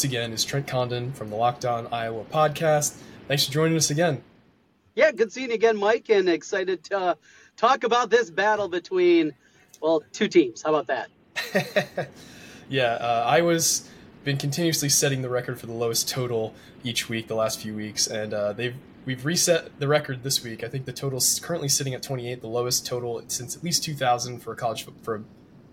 Once again is Trent Condon from the Locked on Iowa Podcast. Thanks for joining us again. Yeah, good seeing you again, Mike, and excited to uh, talk about this battle between, well, two teams. How about that? yeah, uh, Iowa's been continuously setting the record for the lowest total each week the last few weeks, and uh, they've we've reset the record this week. I think the total's currently sitting at 28, the lowest total since at least 2000 for a college for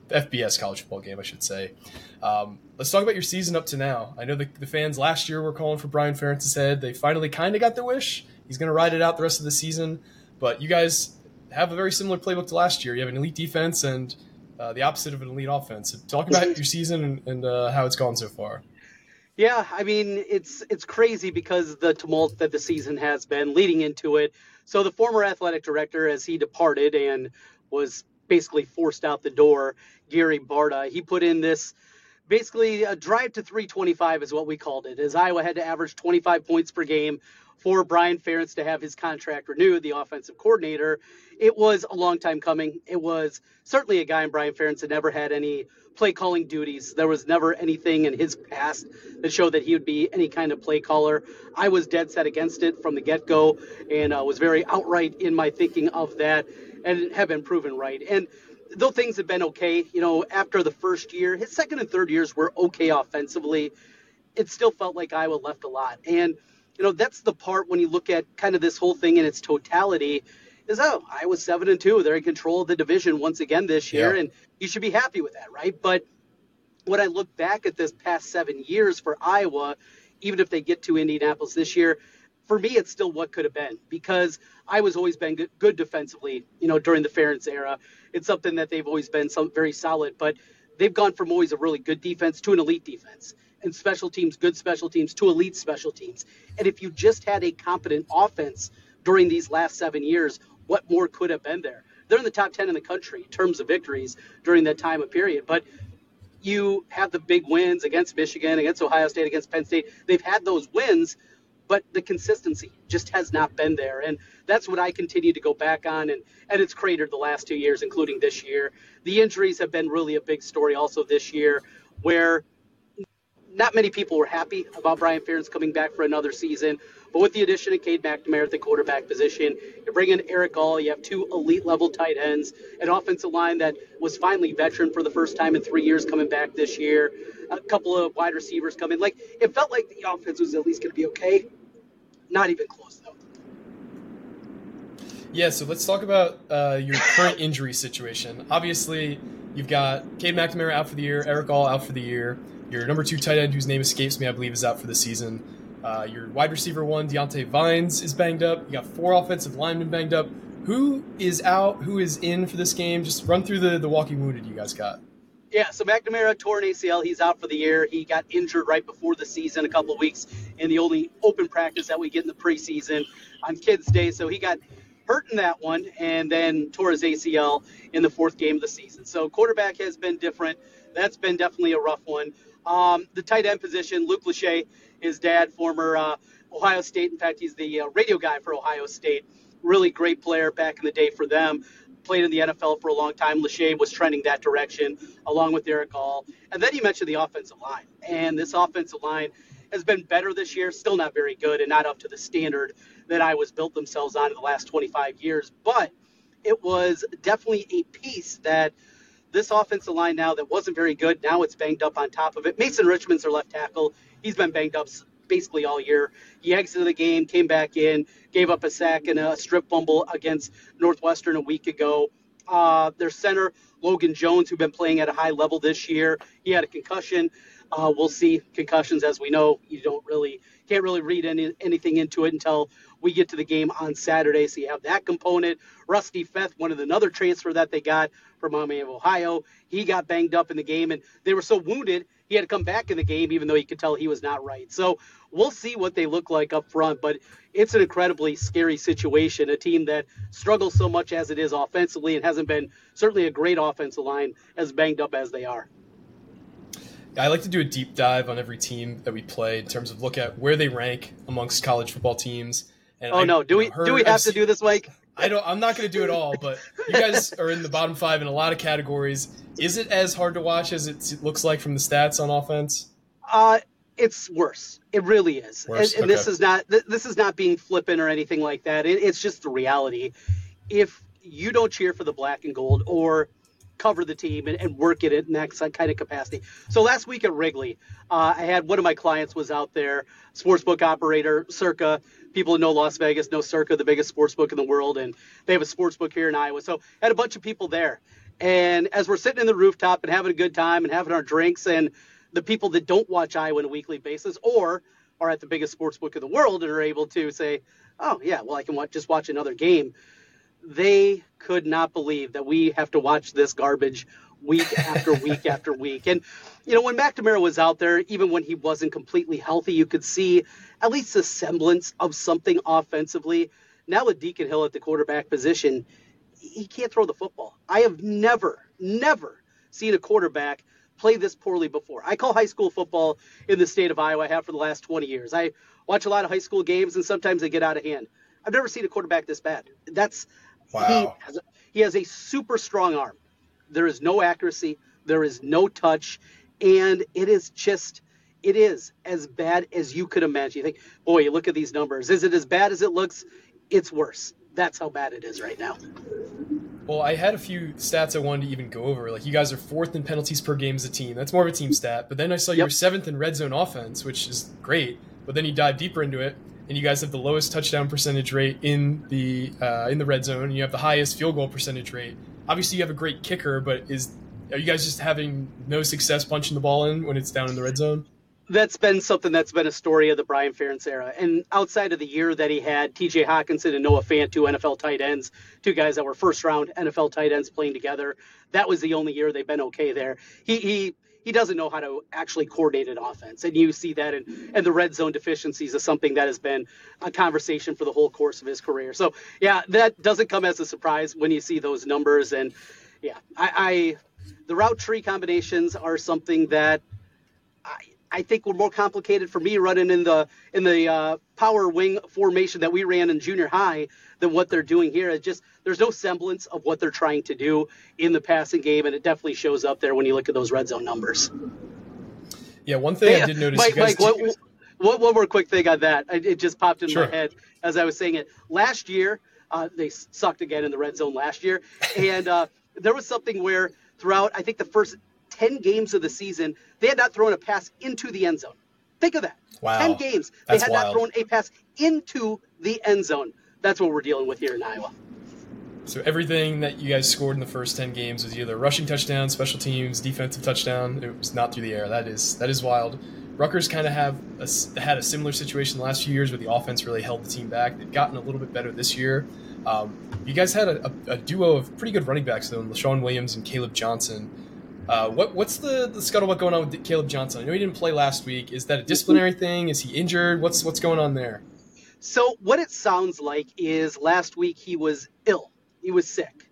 FBS college football game, I should say. Um, let's talk about your season up to now. I know the, the fans last year were calling for Brian Ferentz's head. They finally kind of got their wish. He's going to ride it out the rest of the season. But you guys have a very similar playbook to last year. You have an elite defense and uh, the opposite of an elite offense. Talk about your season and, and uh, how it's gone so far. Yeah, I mean it's it's crazy because the tumult that the season has been leading into it. So the former athletic director, as he departed and was basically forced out the door, Gary Barta. He put in this basically a drive to 325 is what we called it, as Iowa had to average 25 points per game for Brian Ferentz to have his contract renewed, the offensive coordinator. It was a long time coming. It was certainly a guy in Brian Ferentz had never had any play calling duties. There was never anything in his past that showed that he would be any kind of play caller. I was dead set against it from the get go and uh, was very outright in my thinking of that and have been proven right. And though things have been okay, you know, after the first year, his second and third years were okay offensively. It still felt like Iowa left a lot. And, you know, that's the part when you look at kind of this whole thing in its totality is, oh, Iowa's seven and two. They're in control of the division once again this year. Yeah. And you should be happy with that, right? But when I look back at this past seven years for Iowa, even if they get to Indianapolis this year, for me, it's still what could have been because I was always been good, defensively, you know, during the Ferentz era. It's something that they've always been some very solid, but they've gone from always a really good defense to an elite defense and special teams, good special teams to elite special teams. And if you just had a competent offense during these last seven years, what more could have been there? They're in the top 10 in the country in terms of victories during that time of period. But you have the big wins against Michigan, against Ohio State, against Penn State. They've had those wins, but the consistency just has not been there. And that's what I continue to go back on. And, and it's cratered the last two years, including this year. The injuries have been really a big story also this year, where not many people were happy about Brian Ferentz coming back for another season. But with the addition of Cade McNamara at the quarterback position, you bring in Erick All, you have two elite level tight ends, an offensive line that was finally veteran for the first time in three years coming back this year, a couple of wide receivers coming. Like, it felt like the offense was at least going to be okay. Not even close, though. Yeah, so let's talk about uh, your current injury situation. Obviously, you've got Cade McNamara out for the year, Erick All out for the year. Your number two tight end, whose name escapes me, I believe, is out for the season. Uh, your wide receiver one, Diante Vines, is banged up. You got four offensive linemen banged up. Who is out? Who is in for this game? Just run through the, the walking wounded you guys got. Yeah, so McNamara tore an ACL. He's out for the year. He got injured right before the season, a couple of weeks in the only open practice that we get in the preseason on Kids Day. So he got hurt in that one and then tore his ACL in the fourth game of the season. So quarterback has been different. That's been definitely a rough one. Um, the tight end position, Luke Lachey, his dad, former uh, Ohio State. In fact, he's the uh, radio guy for Ohio State. Really great player back in the day for them played in the NFL for a long time. Lachey was trending that direction along with Erick All. And then you mentioned the offensive line. And this offensive line has been better this year, still not very good and not up to the standard that I was built themselves on in the last 25 years. But it was definitely a piece that this offensive line now that wasn't very good, now it's banged up on top of it. Mason Richman's their left tackle. He's been banged up basically all year. He exited the game, came back in, gave up a sack and a strip fumble against Northwestern a week ago. Uh, their center, Logan Jones, who's been playing at a high level this year, he had a concussion. Uh, we'll see concussions, as we know. You don't really can't really read any, anything into it until we get to the game on Saturday. So you have that component. Rusty Feth, one of the another transfer that they got from Miami of Ohio, he got banged up in the game, and they were so wounded he had to come back in the game, even though you could tell he was not right. So we'll see what they look like up front, but it's an incredibly scary situation. A team that struggles so much as it is offensively and hasn't been certainly a great offensive line as banged up as they are. I like to do a deep dive on every team that we play in terms of look at where they rank amongst college football teams. And oh I, no, do we heard, do we have I've to seen, do this, Mike? I don't. I'm not going to do it all, but you guys are in the bottom five in a lot of categories. Is it as hard to watch as it looks like from the stats on offense? Uh, it's worse. It really is. Worse? And, and okay. this is not this is not being flippant or anything like that. It, it's just the reality. If you don't cheer for the black and gold or cover the team and, and work it in that kind of capacity. So last week at Wrigley, uh, I had one of my clients was out there, sportsbook operator, Circa. People know Las Vegas, know Circa, the biggest sportsbook in the world, and they have a sportsbook here in Iowa. So I had a bunch of people there. And as we're sitting in the rooftop and having a good time and having our drinks, and the people that don't watch Iowa on a weekly basis or are at the biggest sportsbook in the world and are able to say, oh, yeah, well, I can watch, just watch another game. They could not believe that we have to watch this garbage week after week after week. And, you know, when McNamara was out there, even when he wasn't completely healthy, you could see at least a semblance of something offensively. Now with Deacon Hill at the quarterback position, he can't throw the football. I have never, never seen a quarterback – play this poorly before. I call high school football in the state of Iowa. I have for the last 20 years. I watch a lot of high school games, and sometimes they get out of hand. I've never seen a quarterback this bad. That's wow. he has a, he has a super strong arm. There is no accuracy. There is no touch, and it is just it is as bad as you could imagine. You think, boy, you look at these numbers. Is it as bad as it looks? It's worse. That's how bad it is right now. Well, I had a few stats I wanted to even go over. Like you guys are fourth in penalties per game as a team. That's more of a team stat. But then I saw yep. you were seventh in red zone offense, which is great. But then you dive deeper into it, and you guys have the lowest touchdown percentage rate in the uh, in the red zone. And you have the highest field goal percentage rate. Obviously, you have a great kicker, but is are you guys just having no success punching the ball in when it's down in the red zone? that's been something that's been a story of the Brian Ferentz era. And outside of the year that he had, TJ Hockenson and Noah Fant, two NFL tight ends, two guys that were first round NFL tight ends playing together. That was the only year they've been okay there. He he he doesn't know how to actually coordinate an offense. And you see that in, and the red zone deficiencies is something that has been a conversation for the whole course of his career. So yeah, that doesn't come as a surprise when you see those numbers. And yeah, I, I the route tree combinations are something that I, I think were more complicated for me running in the in the uh, power wing formation that we ran in junior high than what they're doing here. It just there's no semblance of what they're trying to do in the passing game, and it definitely shows up there when you look at those red zone numbers. Yeah, one thing hey, I did notice. Mike, Mike what, what, one more quick thing on that. It just popped in sure. my head as I was saying it. Last year, uh, they sucked again in the red zone last year, and uh, there was something where throughout I think the first 10 games of the season, they had not thrown a pass into the end zone. Think of that. Wow. 10 games. They That's had wild. not thrown a pass into the end zone. That's what we're dealing with here in Iowa. So everything that you guys scored in the first 10 games was either rushing touchdown, special teams, defensive touchdown. It was not through the air. That is that is wild. Rutgers kind of have a, had a similar situation the last few years where the offense really held the team back. They've gotten a little bit better this year. Um, you guys had a, a, a, duo of pretty good running backs though, Leshon Williams and Kaleb Johnson. Uh, what what's the, the scuttlebutt going on with Kaleb Johnson? I know he didn't play last week. Is that a disciplinary thing? Is he injured? What's what's going on there? So what it sounds like is last week he was ill. He was sick,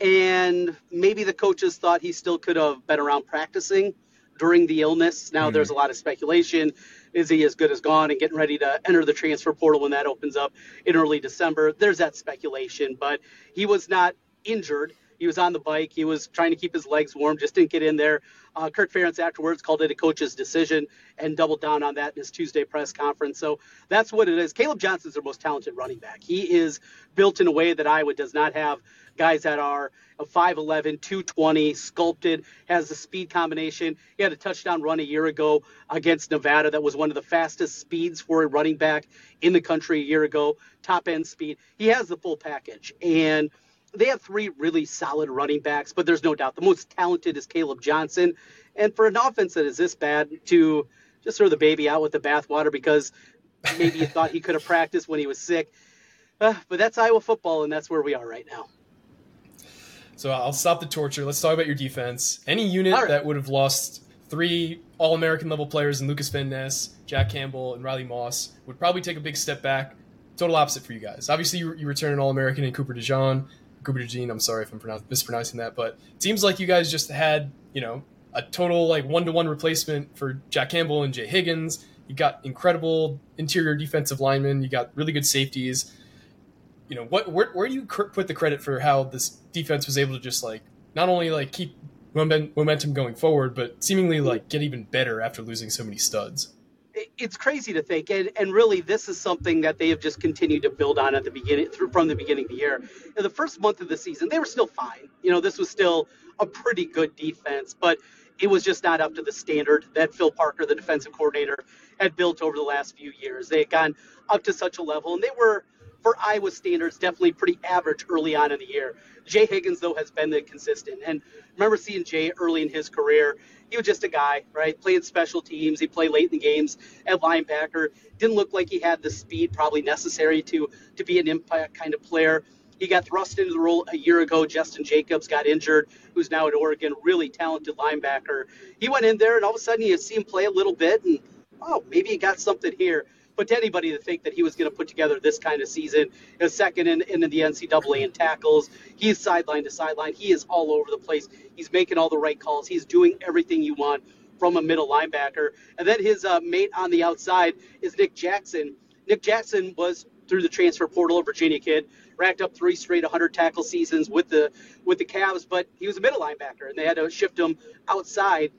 and maybe the coaches thought he still could have been around practicing during the illness. Now mm there's a lot of speculation. Is he as good as gone and getting ready to enter the transfer portal when that opens up in early December? There's that speculation, but he was not injured he was on the bike. He was trying to keep his legs warm, just didn't get in there. Uh, Kirk Ferentz afterwards called it a coach's decision and doubled down on that in his Tuesday press conference. So that's what it is. Kaleb Johnson's their most talented running back. He is built in a way that Iowa does not have guys that are 5'11, 220, sculpted, has the speed combination. He had a touchdown run a year ago against Nevada that was one of the fastest speeds for a running back in the country a year ago, top end speed. He has the full package. And they have three really solid running backs, but there's no doubt the most talented is Kaleb Johnson. And for an offense that is this bad, to just throw the baby out with the bathwater because maybe you thought he could have practiced when he was sick. Uh, but that's Iowa football, and that's where we are right now. So I'll stop the torture. Let's talk about your defense. Any unit right. that would have lost three All American level players in Lukas Van Ness, Jack Campbell, and Riley Moss would probably take a big step back. Total opposite for you guys. Obviously, you, you return an All American in Cooper DeJean. Cooper DeJean, I'm sorry if I'm mispronouncing that, but it seems like you guys just had, you know, a total like one to one replacement for Jack Campbell and Jay Higgins. You got incredible interior defensive linemen. You got really good safeties. You know what? Where, where do you put the credit for how this defense was able to just like not only like keep momentum going forward, but seemingly like get even better after losing so many studs? It's crazy to think, and, and really, this is something that they have just continued to build on at the beginning, through from the beginning of the year. In the first month of the season, they were still fine. You know, this was still a pretty good defense, but it was just not up to the standard that Phil Parker, the defensive coordinator, had built over the last few years. They had gone up to such a level, and they were, for Iowa standards, definitely pretty average early on in the year. Jay Higgins, though, has been the consistent. And remember seeing Jay early in his career. He was just a guy, right? Playing special teams. He played late in the games at linebacker. Didn't look like he had the speed probably necessary to to be an impact kind of player. He got thrust into the role a year ago. Justin Jacobs got injured, who's now at Oregon, really talented linebacker. He went in there, and all of a sudden you see him play a little bit, and oh, maybe he got something here. But to anybody to think that he was going to put together this kind of season, a second in, in the NCAA in tackles, he's sideline to sideline. He is all over the place. He's making all the right calls. He's doing everything you want from a middle linebacker. And then his uh, mate on the outside is Nick Jackson. Nick Jackson was through the transfer portal, a Virginia kid, racked up three straight 100 tackle seasons with the with the Cavs, but he was a middle linebacker, and they had to shift him outside.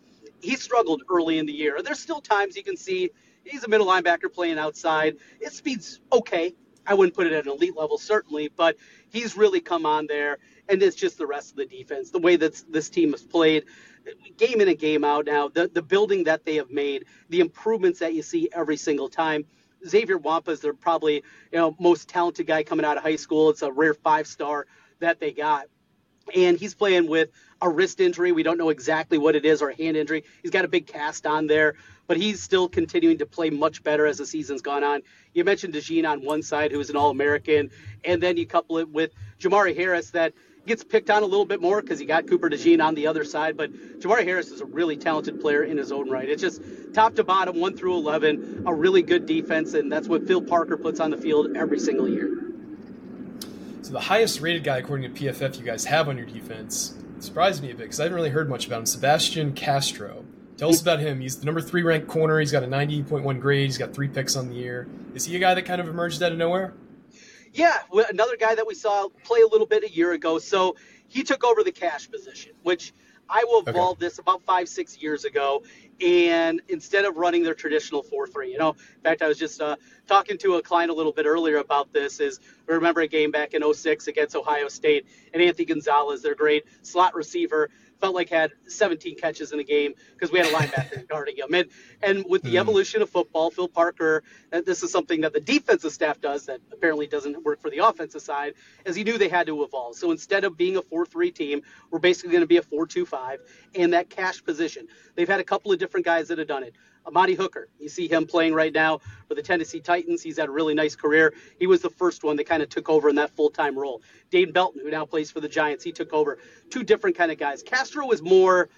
He struggled early in the year. There's still times you can see he's a middle linebacker playing outside. His speed's okay. I wouldn't put it at an elite level, certainly, but he's really come on there, and it's just the rest of the defense, the way that this team has played, game in and game out. Now, the the building that they have made, the improvements that you see every single time Xavier Nwankpa is their probably you know most talented guy coming out of high school. It's a rare five star that they got. And he's playing with a wrist injury. We don't know exactly what it is or a hand injury. He's got a big cast on there, but he's still continuing to play much better as the season's gone on. You mentioned DeJean on one side, who's an All American, and then you couple it with Jermari Harris that gets picked on a little bit more because he got Cooper DeJean on the other side. But Jermari Harris is a really talented player in his own right. It's just top to bottom, one through 11, a really good defense, and that's what Phil Parker puts on the field every single year. So the highest rated guy, according to PFF, you guys have on your defense surprised me a bit because I haven't really heard much about him. Sebastian Castro. Tell us about him. He's the number three ranked corner. He's got a 90.1 grade. He's got three picks on the year. Is he a guy that kind of emerged out of nowhere? Yeah, another guy that we saw play a little bit a year ago. So he took over the cash position, which Iowa evolved okay. this about five, six years ago. And instead of running their traditional 4 3, you know, in fact, I was just uh, talking to a client a little bit earlier about this. Is we remember a game back in 06 against Ohio State, and Anthony Gonzalez, their great slot receiver, felt like had 17 catches in the game because we had a linebacker guarding him. And and with the mm. evolution of football, Phil Parker, uh, this is something that the defensive staff does that apparently doesn't work for the offensive side, is he knew they had to evolve. So instead of being a 4-3 team, we're basically going to be a 4-2-5 and that cash position. They've had a couple of different guys that have done it. Amani Hooker. You see him playing right now for the Tennessee Titans. He's had a really nice career. He was the first one that kind of took over in that full time role. Dane Belton, who now plays for the Giants, he took over. Two different kind of guys. Castro was more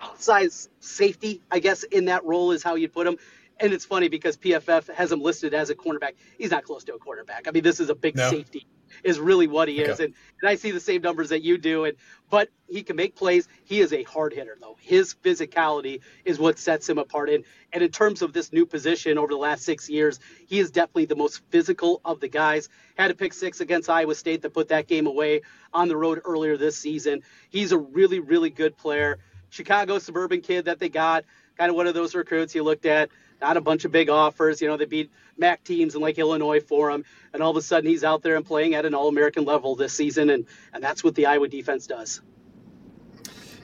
outside safety, I guess, in that role is how you'd put him. And it's funny because PFF has him listed as a cornerback. He's not close to a cornerback. I mean, this is a big no. safety is really what he okay. is. And, and I see the same numbers that you do. And but he can make plays. He is a hard hitter though. His physicality is what sets him apart. And and in terms of this new position over the last six years, he is definitely the most physical of the guys. Had a pick six against Iowa State that put that game away on the road earlier this season. He's a really, really good player. Chicago suburban kid that they got, kind of one of those recruits you looked at not a bunch of big offers. You know, they beat MAC teams in like Illinois for him, and all of a sudden he's out there and playing at an All-American level this season, and and that's what the Iowa defense does.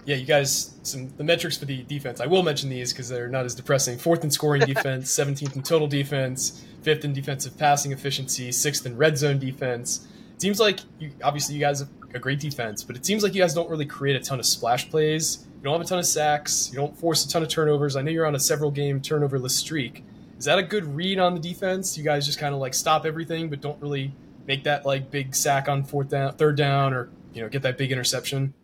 Yeah, you guys, some the metrics for the defense. I will mention these because they're not as depressing. Fourth in scoring defense, 17th in total defense, fifth in defensive passing efficiency, sixth in red zone defense, it seems like you obviously you guys have a great defense, but it seems like you guys don't really create a ton of splash plays. Don't have a ton of sacks. You don't force a ton of turnovers. I know you're on a several game turnoverless streak. Is that a good read on the defense? You guys just kind of like stop everything, but don't really make that like big sack on fourth down, third down, or you know get that big interception.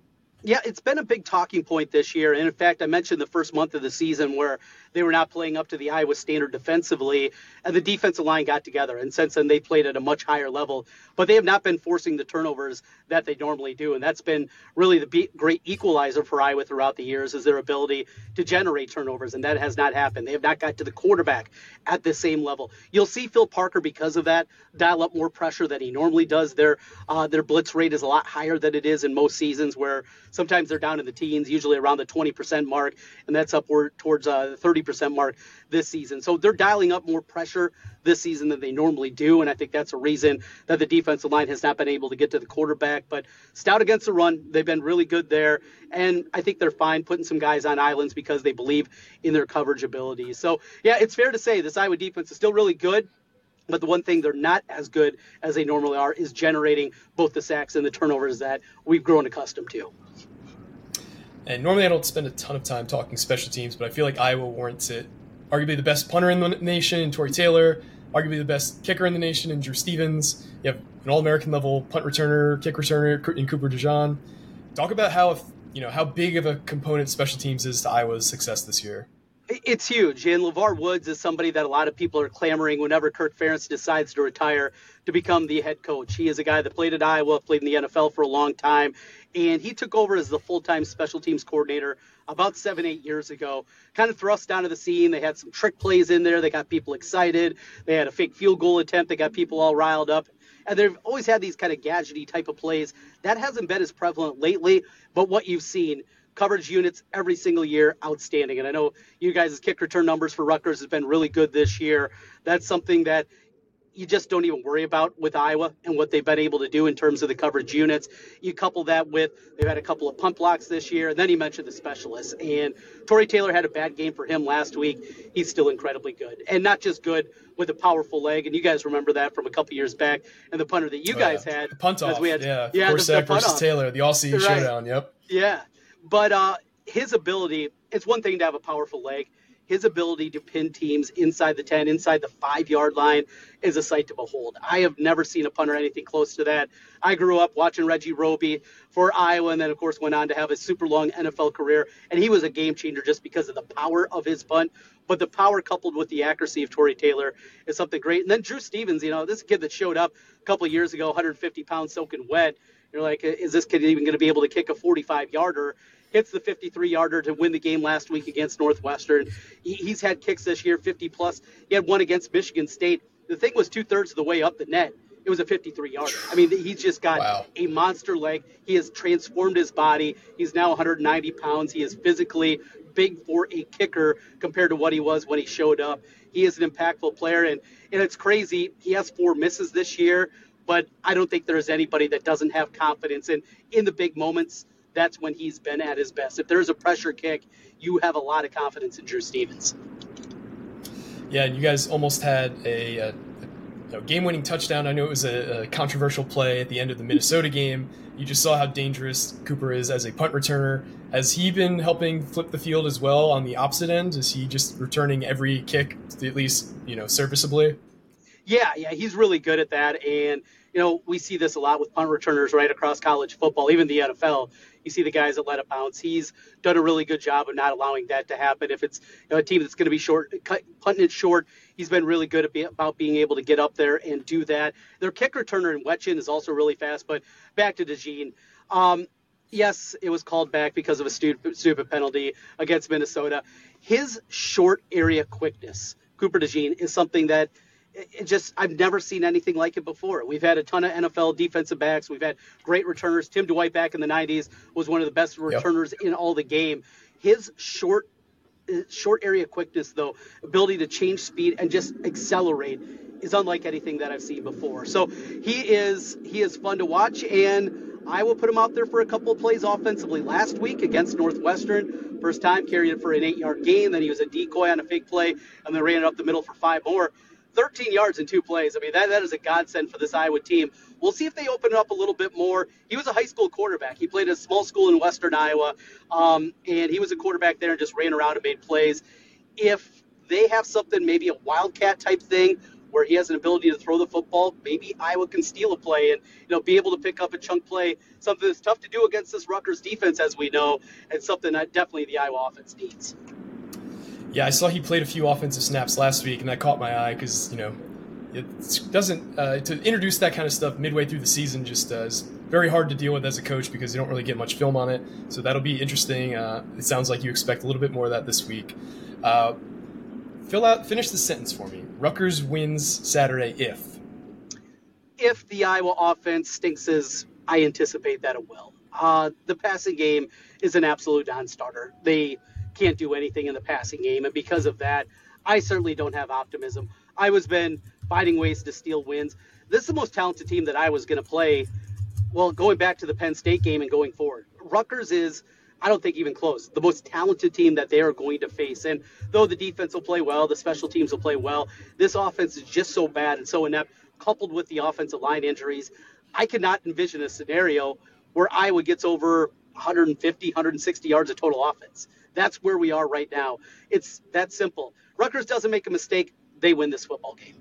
Yeah, it's been a big talking point this year. And in fact, I mentioned the first month of the season where they were not playing up to the Iowa standard defensively, and the defensive line got together. And since then, they played at a much higher level, but they have not been forcing the turnovers that they normally do. And that's been really the great equalizer for Iowa throughout the years is their ability to generate turnovers, and that has not happened. They have not got to the quarterback at the same level. You'll see Phil Parker because of that dial up more pressure than he normally does. Their uh, their blitz rate is a lot higher than it is in most seasons, where sometimes they're down in the teens, usually around the 20% mark, and that's upward towards uh, the 30 30% mark this season. So they're dialing up more pressure this season than they normally do. And I think that's a reason that the defensive line has not been able to get to the quarterback. But stout against the run, they've been really good there. And I think they're fine putting some guys on islands because they believe in their coverage abilities. So, yeah, it's fair to say this Iowa defense is still really good. But the one thing they're not as good as they normally are is generating both the sacks and the turnovers that we've grown accustomed to. And normally I don't spend a ton of time talking special teams, but I feel like Iowa warrants it. Arguably the best punter in the nation, Tory Taylor. Arguably the best kicker in the nation, in Drew Stevens. You have an All-American level punt returner, kick returner in Cooper DeJean. Talk about how you know how big of a component special teams is to Iowa's success this year. It's huge. And LeVar Woods is somebody that a lot of people are clamoring whenever Kirk Ferentz decides to retire to become the head coach. He is a guy that played at Iowa, played in the NFL for a long time, and he took over as the full-time special teams coordinator about seven, eight years ago. Kind of thrust onto the scene. They had some trick plays in there. They got people excited. They had a fake field goal attempt. They got people all riled up. And they've always had these kind of gadgety type of plays. That hasn't been as prevalent lately, but what you've seen – coverage units every single year, outstanding. And I know you guys' kick return numbers for Rutgers has been really good this year. That's something that you just don't even worry about with Iowa and what they've been able to do in terms of the coverage units. You couple that with they've had a couple of punt blocks this year, and then he mentioned the specialists. And Tory Taylor had a bad game for him last week. He's still incredibly good, and not just good with a powerful leg. And you guys remember that from a couple years back, and the punter that you oh, guys yeah. had. The punt off, we had, yeah, yeah, the, the versus off. Taylor, the All CU right. showdown. Yep. Yeah, but uh, his ability, it's one thing to have a powerful leg. His ability to pin teams inside the 10, inside the five yard line is a sight to behold. I have never seen a punter anything close to that. I grew up watching Reggie Roby for Iowa and then, of course, went on to have a super long NFL career. And he was a game changer just because of the power of his punt. But the power coupled with the accuracy of Tory Taylor is something great. And then Drew Stevens, you know, this kid that showed up a couple years ago, 150 pounds soaking wet. You're like, is this kid even going to be able to kick a 45 yarder? hits the 53 yarder to win the game last week against Northwestern. He, he's had kicks this year, 50 plus. He had one against Michigan State. The thing was two thirds of the way up the net. It was a 53 yarder. I mean, he's just got wow. a monster leg. He has transformed his body. He's now 190 pounds. He is physically big for a kicker compared to what he was when he showed up. He is an impactful player, and, and it's crazy. He has four misses this year, but I don't think there's anybody that doesn't have confidence in in the big moments that's when he's been at his best. If there's a pressure kick, you have a lot of confidence in Drew Stevens. Yeah, and you guys almost had a, a, a game-winning touchdown. I know it was a, a, controversial play at the end of the Minnesota game. You just saw how dangerous Cooper is as a punt returner. Has he been helping flip the field as well on the opposite end? Is he just returning every kick at least you know serviceably? Yeah, yeah, he's really good at that, and you know we see this a lot with punt returners right across college football, even the NFL you see the guys that let it bounce. He's done a really good job of not allowing that to happen. If it's you know, a team that's going to be short, cut, punting it short, he's been really good be, about being able to get up there and do that. Their kick returner in Wetjen is also really fast. But back to DeJean. Um, yes, it was called back because of a stupid, stupid penalty against Minnesota. His short area quickness, Cooper DeJean, is something that – it just I've never seen anything like it before. We've had a ton of NFL defensive backs. We've had great returners. Tim Dwight back in the 90s was one of the best returners yep. in all the game. His short uh, short area quickness though, ability to change speed and just accelerate is unlike anything that I've seen before. So he is he is fun to watch and I will put him out there for a couple of plays offensively. Last week against Northwestern, first time carried it for an eight yard gain. Then he was a decoy on a fake play and then ran it up the middle for five more 13 yards in two plays. I mean, that, that is a godsend for this Iowa team. We'll see if they open it up a little bit more. He was a high school quarterback. He played at a small school in Western Iowa, um, and he was a quarterback there and just ran around and made plays. If they have something, maybe a wildcat type thing, where he has an ability to throw the football, maybe Iowa can steal a play and you know be able to pick up a chunk play. Something that's tough to do against this Rutgers defense, as we know, and something that definitely the Iowa offense needs. Yeah, I saw he played a few offensive snaps last week, and that caught my eye because you know it doesn't uh, to introduce that kind of stuff midway through the season just uh, very hard to deal with as a coach because you don't really get much film on it. So that'll be interesting. Uh, it sounds like you expect a little bit more of that this week. Uh, fill out, finish the sentence for me. Rutgers wins Saturday if. If the Iowa offense stinks as I anticipate that it will. Uh, the passing game is an absolute non-starter. They can't do anything in the passing game, and because of that, I certainly don't have optimism. I was been finding ways to steal wins. This is the most talented team that I was going to play. Well, going back to the Penn State game and going forward, Rutgers is I don't think even close. The most talented team that they are going to face. And though the defense will play well, the special teams will play well, this offense is just so bad and so inept, coupled with the offensive line injuries. I cannot envision a scenario where Iowa gets over 150, 160 yards of total offense. That's where we are right now. It's that simple. Rutgers doesn't make a mistake, they win this football game.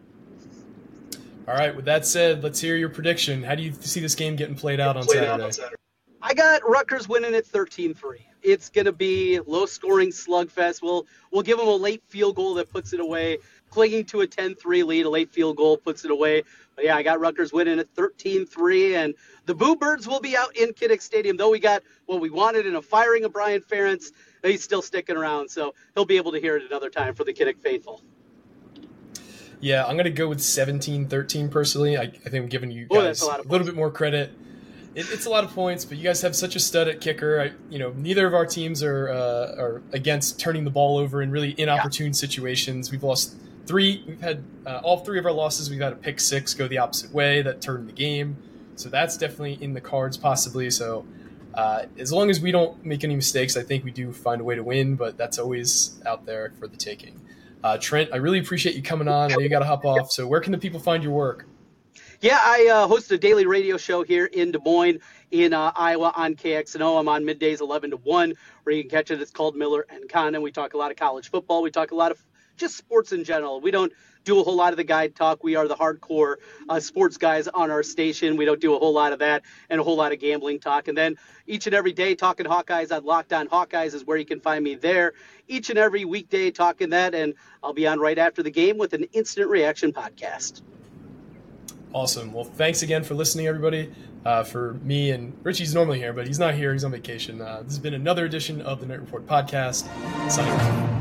All right, with that said, let's hear your prediction. How do you see this game getting played out on played Saturday? Out on Saturday? I got Rutgers winning at 13-3. It's going to be low-scoring slugfest. We'll we'll give them a late field goal that puts it away. Clinging to a 10-3 lead, a late field goal puts it away. But yeah, I got Rutgers winning at 13-3, and the Boo Birds will be out in Kinnick Stadium. Though we got what we wanted in a firing of Brian Ferentz, he's still sticking around, so he'll be able to hear it another time for the Kinnick faithful. Yeah, I'm going to go with 17-13 personally. I, I think I'm giving you guys a, a little bit more credit it, it's a lot of points, but you guys have such a stud at kicker. I, you know, neither of our teams are uh, are against turning the ball over in really inopportune yeah. situations. We've lost three. We've had uh, all three of our losses. We've had a pick six go the opposite way that turned the game. So that's definitely in the cards, possibly. So uh, as long as we don't make any mistakes, I think we do find a way to win. But that's always out there for the taking. Uh, Trent, I really appreciate you coming on. You got to hop off. So where can the people find your work? Yeah, I uh, host a daily radio show here in Des Moines, in uh, Iowa on KXNO. I'm on middays 11 to 1, where you can catch it. It's called Miller and Condon. We talk a lot of college football. We talk a lot of just sports in general. We don't do a whole lot of the guide talk. We are the hardcore uh, sports guys on our station. We don't do a whole lot of that and a whole lot of gambling talk. And then each and every day, talking Hawkeyes on Locked On Hawkeyes is where you can find me there. Each and every weekday, talking that. And I'll be on right after the game with an instant reaction podcast. Awesome. Well, thanks again for listening, everybody. Uh, for me and Richie's normally here, but he's not here. He's on vacation. Uh, this has been another edition of the Knight Report podcast. Signing off.